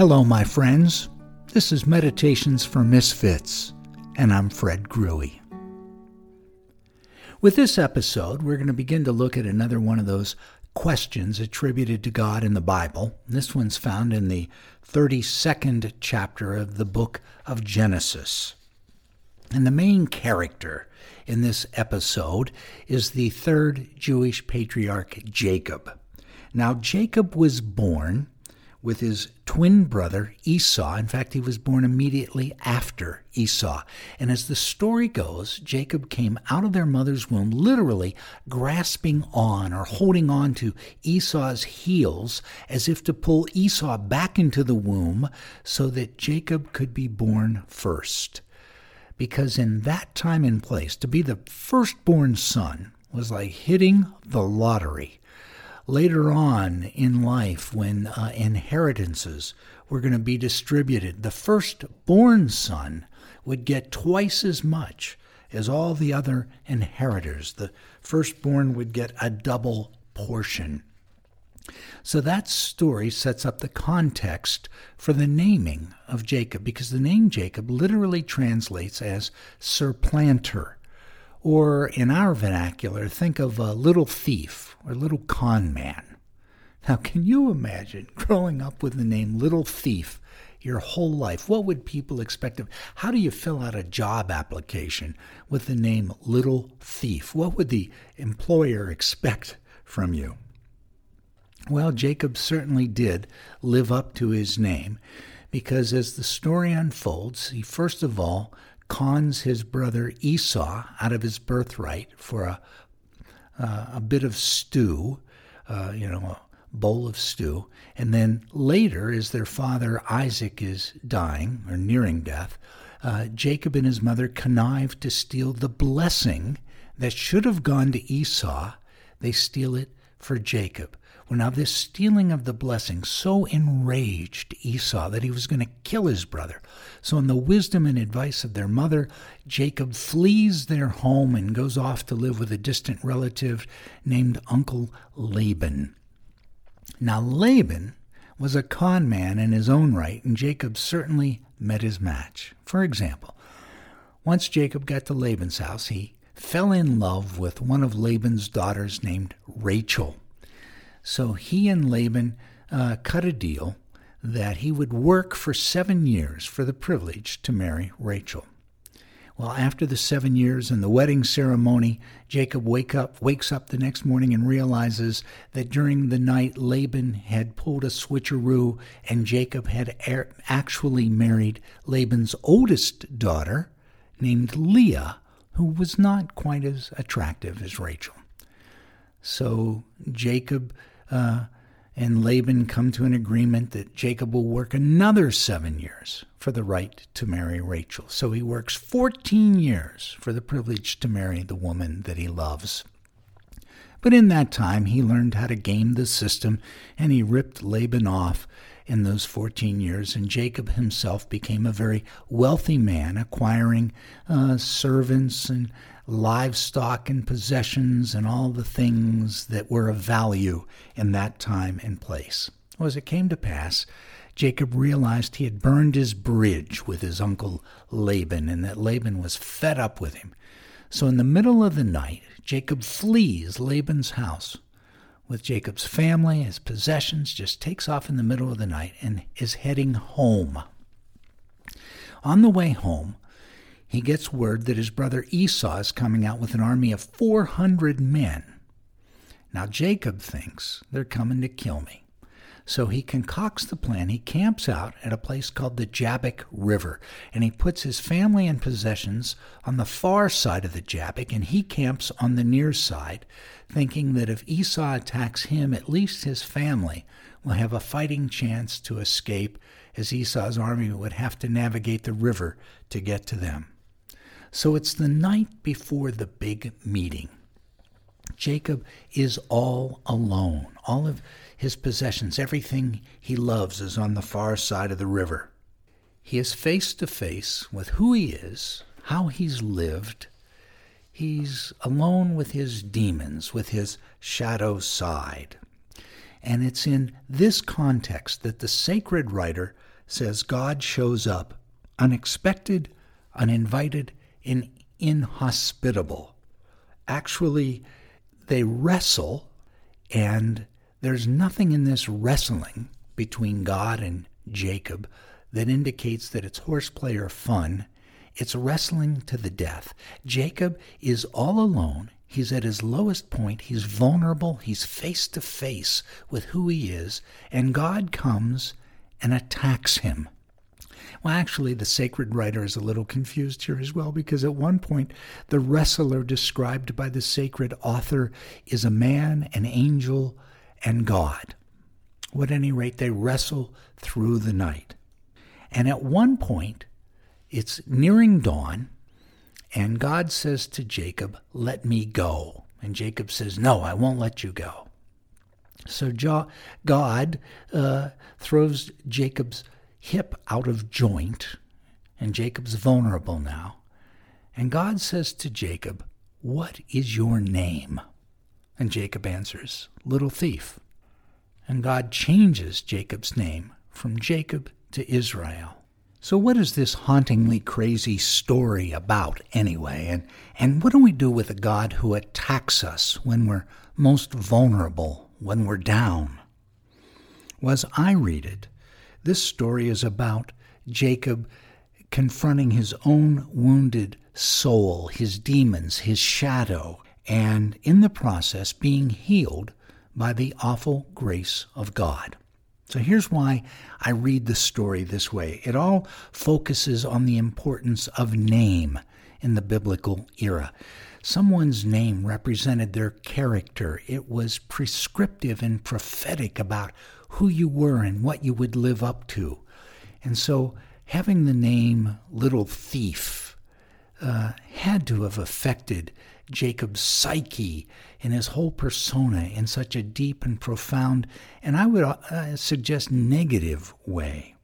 Hello, my friends. This is Meditations for Misfits, and I'm Fred Grewe. With this episode, we're going to begin to look at another one of those questions attributed to God in the Bible. This one's found in the 32nd chapter of the book of Genesis. And the main character in this episode is the third Jewish patriarch, Jacob. Now, Jacob was born with his twin brother Esau. In fact, he was born immediately after Esau. And as the story goes, Jacob came out of their mother's womb, literally grasping on or holding on to Esau's heels as if to pull Esau back into the womb so that Jacob could be born first. Because in that time and place, to be the firstborn son was like hitting the lottery later on in life when uh, inheritances were going to be distributed, the firstborn son would get twice as much as all the other inheritors. The firstborn would get a double portion. So that story sets up the context for the naming of Jacob, because the name Jacob literally translates as supplanter. Or in our vernacular, think of a little thief or little con man. Now, can you imagine growing up with the name Little Thief your whole life? What would people expect of? How do you fill out a job application with the name Little Thief? What would the employer expect from you? Well, Jacob certainly did live up to his name because as the story unfolds, he first of all cons his brother Esau out of his birthright for a, uh, a bit of stew, uh, you know, a bowl of stew. And then later, as their father Isaac is dying or nearing death, uh, Jacob and his mother connive to steal the blessing that should have gone to Esau. They steal it for Jacob. Well, now this stealing of the blessing so enraged Esau that he was going to kill his brother. So, in the wisdom and advice of their mother, Jacob flees their home and goes off to live with a distant relative named Uncle Laban. Now, Laban was a con man in his own right, and Jacob certainly met his match. For example, once Jacob got to Laban's house, he fell in love with one of Laban's daughters named Rachel. So he and Laban uh, cut a deal that he would work for seven years for the privilege to marry Rachel. Well, after the seven years and the wedding ceremony, Jacob wake up, wakes up the next morning and realizes that during the night Laban had pulled a switcheroo and Jacob had actually married Laban's oldest daughter, named Leah, who was not quite as attractive as Rachel. So Jacob uh, and Laban come to an agreement that Jacob will work another seven years for the right to marry Rachel. So he works 14 years for the privilege to marry the woman that he loves. But in that time, he learned how to game the system and he ripped Laban off in those 14 years, and Jacob himself became a very wealthy man, acquiring uh, servants and livestock and possessions and all the things that were of value in that time and place. Well, as it came to pass, Jacob realized he had burned his bridge with his uncle Laban and that Laban was fed up with him. So in the middle of the night, Jacob flees Laban's house with Jacob's family, his possessions, just takes off in the middle of the night and is heading home. On the way home, he gets word that his brother Esau is coming out with an army of 400 men. Now Jacob thinks they're coming to kill me. So he concocts the plan. He camps out at a place called the Jabbok River, and he puts his family and possessions on the far side of the Jabbok, and he camps on the near side, thinking that if Esau attacks him, at least his family will have a fighting chance to escape, as Esau's army would have to navigate the river to get to them. So it's the night before the big meeting. Jacob is all alone. All of his possessions, everything he loves, is on the far side of the river. He is face to face with who he is, how he's lived. He's alone with his demons, with his shadow side. And it's in this context that the sacred writer says God shows up unexpected, uninvited, and inhospitable. Actually, they wrestle, and there's nothing in this wrestling between God and Jacob that indicates that it's horseplay or fun. It's wrestling to the death. Jacob is all alone. He's at his lowest point. He's vulnerable. He's face to face with who he is. And God comes and attacks him. Well, actually, the sacred writer is a little confused here as well because at one point, the wrestler described by the sacred author is a man, an angel, and God. Well, at any rate, they wrestle through the night. And at one point, it's nearing dawn, and God says to Jacob, Let me go. And Jacob says, No, I won't let you go. So God uh, throws Jacob's hip out of joint, and Jacob's vulnerable now. And God says to Jacob, What is your name? And Jacob answers, Little thief. And God changes Jacob's name from Jacob to Israel. So, what is this hauntingly crazy story about anyway? And, and what do we do with a God who attacks us when we're most vulnerable, when we're down? Well, as I read it, this story is about Jacob confronting his own wounded soul, his demons, his shadow, and in the process being healed by the awful grace of God. So here's why I read the story this way it all focuses on the importance of name in the biblical era. Someone's name represented their character. It was prescriptive and prophetic about who you were and what you would live up to. And so having the name Little Thief uh, had to have affected Jacob's psyche and his whole persona in such a deep and profound, and I would uh, suggest negative way.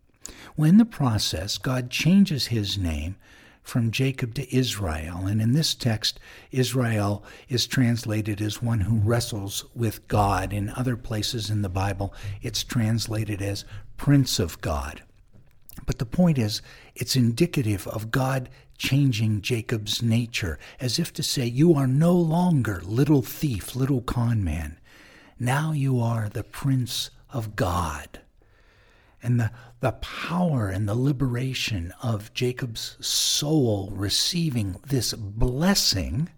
When the process, God changes his name from Jacob to Israel. And in this text, Israel is translated as one who wrestles with God. In other places in the Bible, it's translated as Prince of God. But the point is, it's indicative of God changing Jacob's nature, as if to say, You are no longer little thief, little con man. Now you are the Prince of God and the, the power and the liberation of Jacob's soul receiving this blessing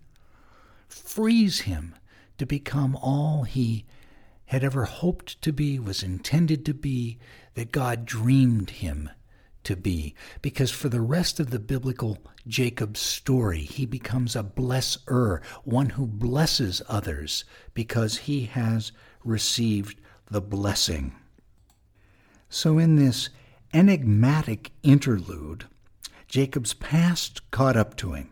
frees him to become all he had ever hoped to be, was intended to be, that God dreamed him to be. Because for the rest of the biblical Jacob story, he becomes a blesser, one who blesses others because he has received the blessing. So, in this enigmatic interlude, Jacob's past caught up to him.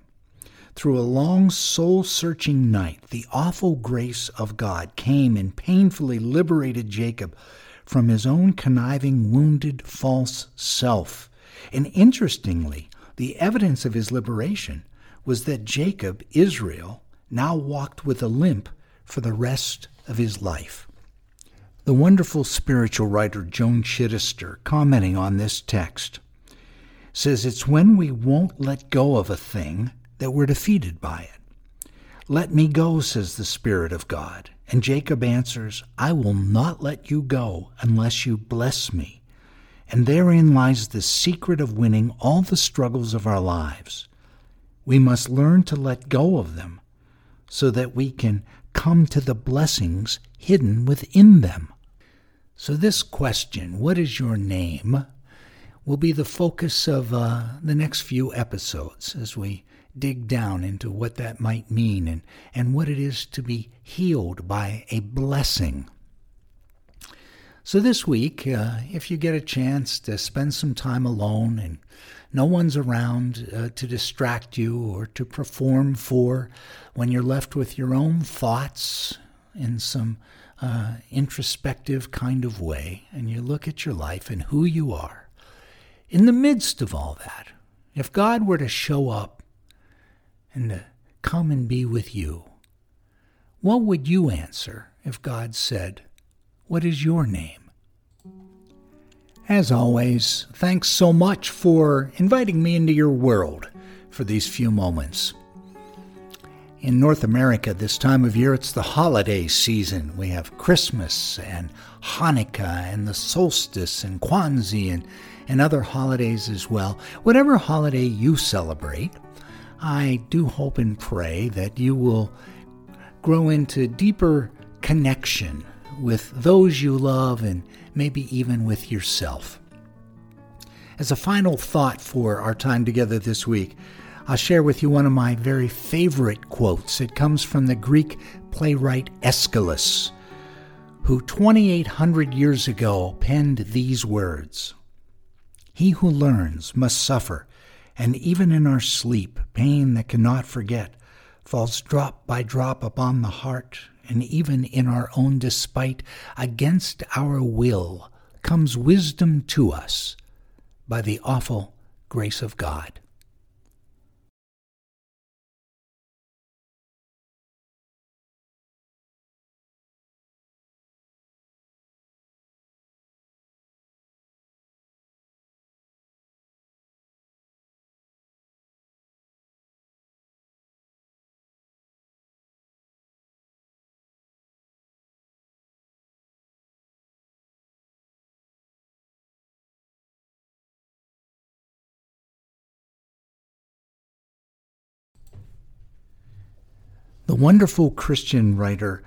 Through a long, soul searching night, the awful grace of God came and painfully liberated Jacob from his own conniving, wounded, false self. And interestingly, the evidence of his liberation was that Jacob, Israel, now walked with a limp for the rest of his life. The wonderful spiritual writer Joan Chittister, commenting on this text, says it's when we won't let go of a thing that we're defeated by it. Let me go, says the Spirit of God. And Jacob answers, I will not let you go unless you bless me. And therein lies the secret of winning all the struggles of our lives. We must learn to let go of them so that we can come to the blessings hidden within them. So, this question, what is your name, will be the focus of uh, the next few episodes as we dig down into what that might mean and, and what it is to be healed by a blessing. So, this week, uh, if you get a chance to spend some time alone and no one's around uh, to distract you or to perform for, when you're left with your own thoughts in some uh, introspective kind of way and you look at your life and who you are, in the midst of all that, if God were to show up and to come and be with you, what would you answer if God said, What is your name? As always, thanks so much for inviting me into your world for these few moments. In North America, this time of year, it's the holiday season. We have Christmas and Hanukkah and the solstice and Kwanzaa and, and other holidays as well. Whatever holiday you celebrate, I do hope and pray that you will grow into deeper connection with those you love and maybe even with yourself. As a final thought for our time together this week, I'll share with you one of my very favorite quotes. It comes from the Greek playwright Aeschylus, who 2,800 years ago penned these words He who learns must suffer, and even in our sleep, pain that cannot forget falls drop by drop upon the heart and even in our own despite, against our will, comes wisdom to us by the awful grace of God. The wonderful Christian writer